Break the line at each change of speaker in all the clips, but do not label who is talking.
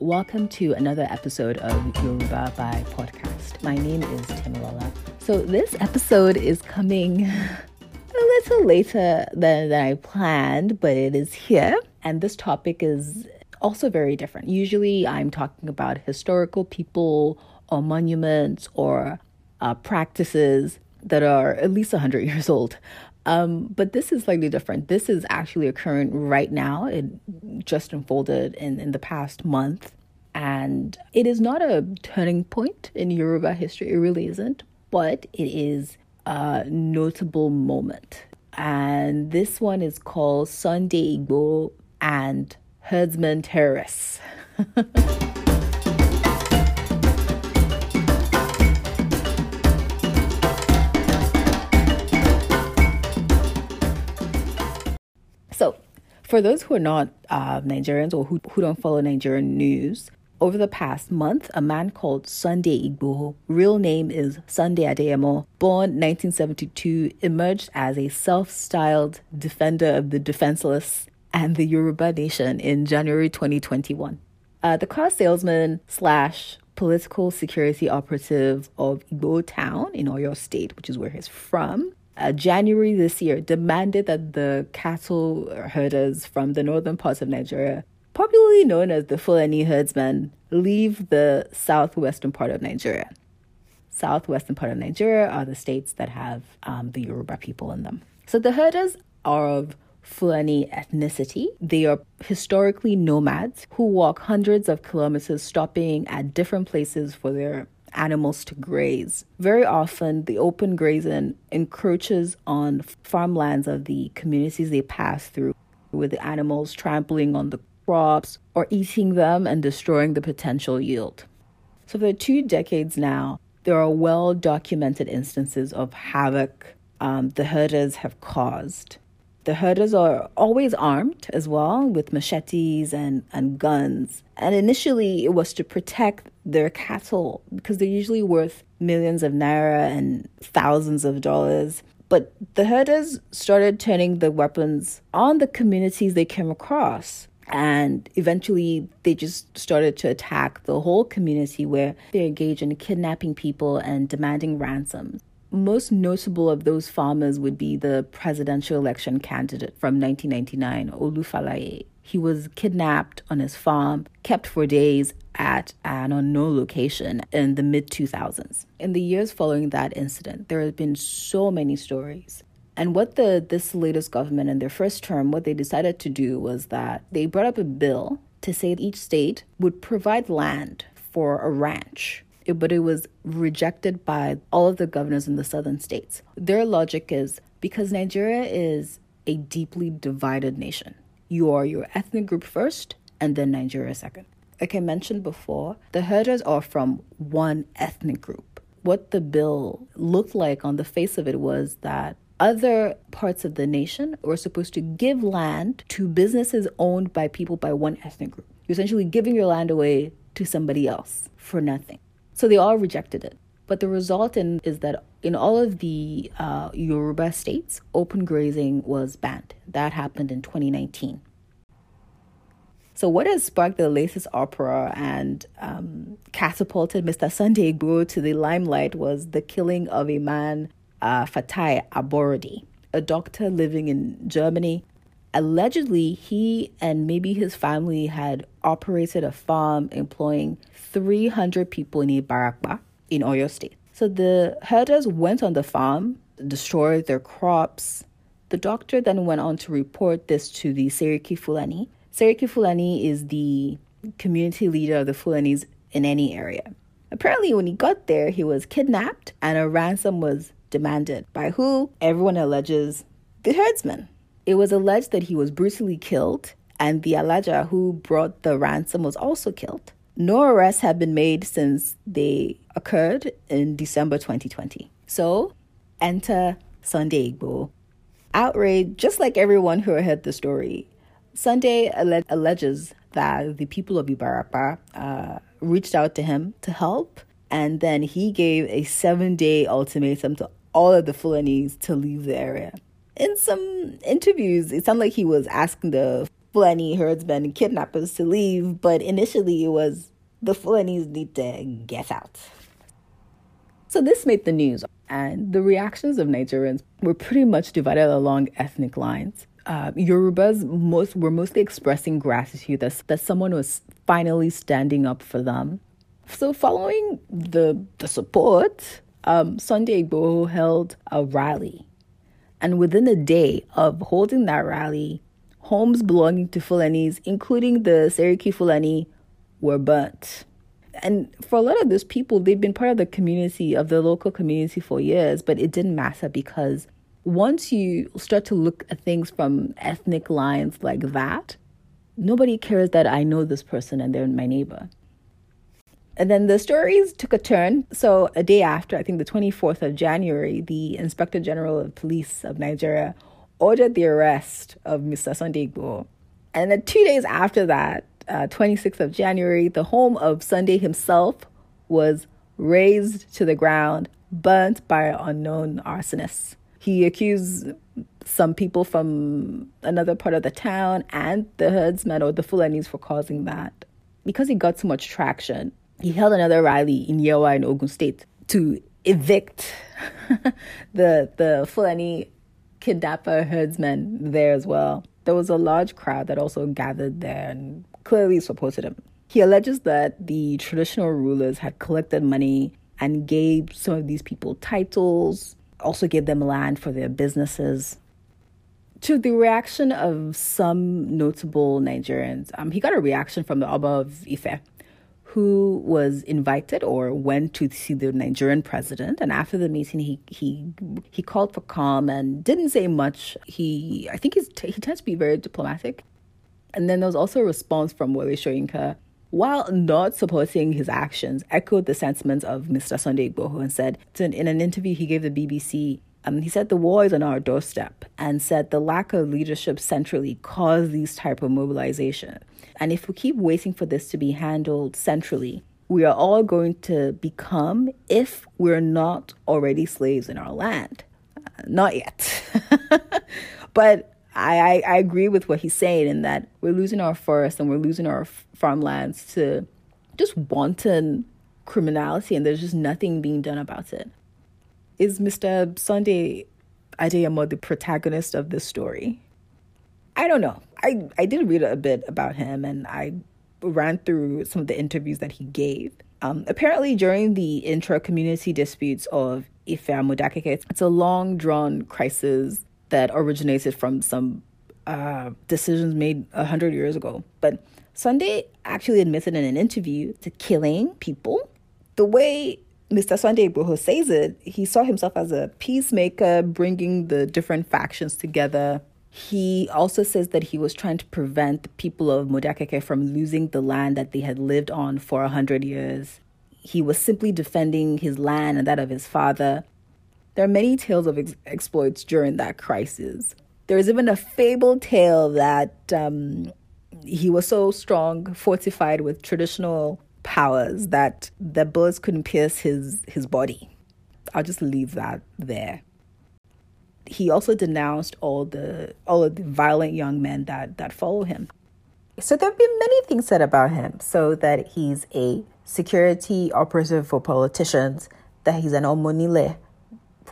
Welcome to another episode of Yoruba by Podcast. My name is Timilola. So, this episode is coming a little later than, than I planned, but it is here. And this topic is also very different. Usually, I'm talking about historical people or monuments or uh, practices that are at least 100 years old. Um, but this is slightly different. This is actually occurring right now. It just unfolded in, in the past month. And it is not a turning point in Yoruba history. It really isn't. But it is a notable moment. And this one is called Sunday Igboho and Herdsman Terrorists. for those who are not uh, Nigerians or who, who don't follow Nigerian news, over the past month, a man called Sunday Igboho, real name is Sunday Adeyemo, born 1972, emerged as a self-styled defender of the defenseless and the Yoruba nation in January 2021. Uh, the car salesman slash political security operative of Igboho Town in Oyo State, which is where he's from, uh, January this year demanded that the cattle herders from the northern parts of Nigeria, popularly known as the Fulani herdsmen, leave the southwestern part of Nigeria. Southwestern part of Nigeria are the states that have um, the Yoruba people in them. So the herders are of Fulani ethnicity. They are historically nomads who walk hundreds of kilometers, stopping at different places for their animals to graze. Very often, the open grazing encroaches on farmlands of the communities they pass through, with the animals trampling on the crops or eating them and destroying the potential yield. So, for two decades now, there are well documented instances of havoc um, the herders have caused. The herders are always armed as well with machetes and, and guns. And initially, it was to protect their cattle because they're usually worth millions of naira and thousands of dollars. But the herders started turning the weapons on the communities they came across. And eventually, they just started to attack the whole community where they engaged in kidnapping people and demanding ransoms most notable of those farmers would be the presidential election candidate from 1999, Olu Falae. He was kidnapped on his farm, kept for days at an unknown location in the mid 2000s. In the years following that incident, there have been so many stories. And what the this latest government in their first term, what they decided to do was that they brought up a bill to say each state would provide land for a ranch but it was rejected by all of the governors in the southern states. Their logic is because Nigeria is a deeply divided nation. You are your ethnic group first, and then Nigeria second. Like I mentioned before, the herders are from one ethnic group. What the bill looked like on the face of it was that other parts of the nation were supposed to give land to businesses owned by people by one ethnic group. You're essentially giving your land away to somebody else for nothing. So they all rejected it. But the result in, is that in all of the uh, Yoruba states, open grazing was banned. That happened in 2019. So, what has sparked the latest opera and um, catapulted Mr. Sunday Igboho to the limelight was the killing of a man, uh, Fatai Aborode, a doctor living in Germany allegedly he and maybe his family had operated a farm employing 300 people in Ibarapa in Oyo State. So the herders went on the farm, destroyed their crops. The doctor then went on to report this to the Seriki Fulani. Seriki Fulani is the community leader of the Fulanis in any area. Apparently, when he got there, he was kidnapped and a ransom was demanded. By who? Everyone alleges the herdsman. It was alleged that he was brutally killed, and the Alaja who brought the ransom was also killed. No arrests have been made since they occurred in December 2020. So, enter Sunday Igboho. Outraged, just like everyone who heard the story, Sunday alle- alleges that the people of Ibarapa uh, reached out to him to help, and then he gave a seven day ultimatum to all of the Fulanis to leave the area in some interviews, it sounded like he was asking the Fulani herdsmen and kidnappers to leave, but initially it was the Fulanis need to get out. So this made the news, and the reactions of Nigerians were pretty much divided along ethnic lines. Uh, Yorubas most were mostly expressing gratitude that, that someone was finally standing up for them. So following the the support, um, Sunday Igboho held a rally, and within a day of holding that rally, homes belonging to Fulanis, including the Seriki Fulani, were burnt and for a lot of those people, they've been part of the community, of the local community for years, but it didn't matter because once you start to look at things from ethnic lines like that, nobody cares that I know this person and they're my neighbor. And then the stories took a turn. So, a day after, I think the 24th of January, the Inspector General of Police of Nigeria ordered the arrest of Mr. Sunday Igboho. And then two days after that, uh, 26th of January, the home of Sunday himself was razed to the ground, burnt by unknown arsonists. He accused some people from another part of the town and the herdsmen or the Fulanis for causing that. Because he got so much traction, he held another rally in Yewa in Ogun State to evict the the Fulani kidnapper herdsmen there as well. There was a large crowd that also gathered there and clearly supported him. He alleges that the traditional rulers had collected money and gave some of these people titles, also gave them land for their businesses. To the reaction of some notable Nigerians, um, he got a reaction from the Oba of Ife, who was invited or went to see the Nigerian president. And after the meeting, he he he called for calm and didn't say much. He I think he's he tends to be very diplomatic. And then there was also a response from Wole Soyinka, while not supporting his actions, echoed the sentiments of Mr. Sunday Igboho and said, in an interview he gave the BBC, um, he said the war is on our doorstep and said the lack of leadership centrally caused these type of mobilization. And if we keep waiting for this to be handled centrally, we are all going to become, if we're not already slaves in our land. Uh, not yet. but I, I, I agree with what he's saying in that we're losing our forests and we're losing our f- farmlands to just wanton criminality, and there's just nothing being done about it. Is Mr. Sunday Adeyemo the protagonist of this story? I don't know. I, I did read a bit about him and I ran through some of the interviews that he gave. Um, apparently, during the intra community disputes of Ife Modakeke, it's a long drawn crisis that originated from some uh, decisions made a hundred years ago. But Sunday actually admitted in an interview to killing people. The way Mr. Sunday Igboho says it, he saw himself as a peacemaker, bringing the different factions together. He also says that he was trying to prevent the people of Modakeke from losing the land that they had lived on for a hundred years. He was simply defending his land and that of his father. There are many tales of ex- exploits during that crisis. There is even a fabled tale that um, he was so strong, fortified with traditional powers that the bullets couldn't pierce his his body. I'll just leave that there. He also denounced all the all of the violent young men that that follow him. So there have been many things said about him. So that he's a security operative for politicians, that he's an omonile,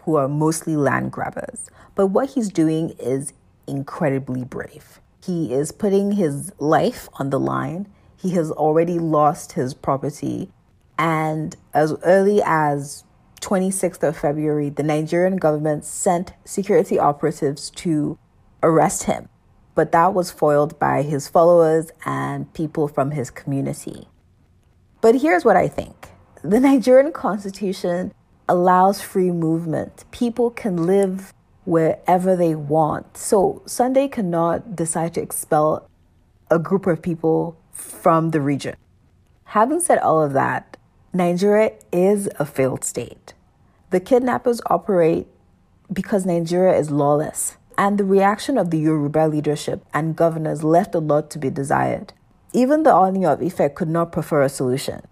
who are mostly land grabbers. But what he's doing is incredibly brave. He is putting his life on the line. He has already lost his property. And as early as 26th of February, the Nigerian government sent security operatives to arrest him. But that was foiled by his followers and people from his community. But here's what I think the Nigerian constitution allows free movement. People can live wherever they want. So Sunday cannot decide to expel a group of people from the region. Having said all of that, Nigeria is a failed state. The kidnappers operate because Nigeria is lawless, and the reaction of the Yoruba leadership and governors left a lot to be desired. Even the Oni of Ife could not prefer a solution.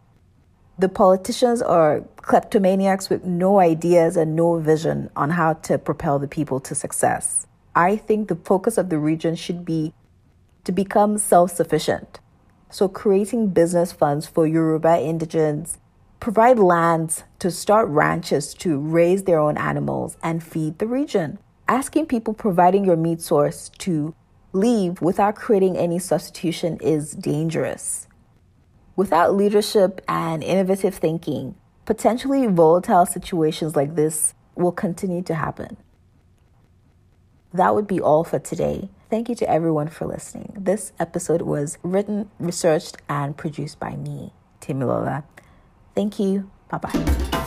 The politicians are kleptomaniacs with no ideas and no vision on how to propel the people to success. I think the focus of the region should be to become self sufficient. So, creating business funds for Yoruba indigents, provide lands to start ranches to raise their own animals and feed the region. Asking people providing your meat source to leave without creating any substitution is dangerous. Without leadership and innovative thinking, potentially volatile situations like this will continue to happen. That would be all for today. Thank you to everyone for listening. This episode was written, researched, and produced by me, Timilola. Thank you. Bye bye.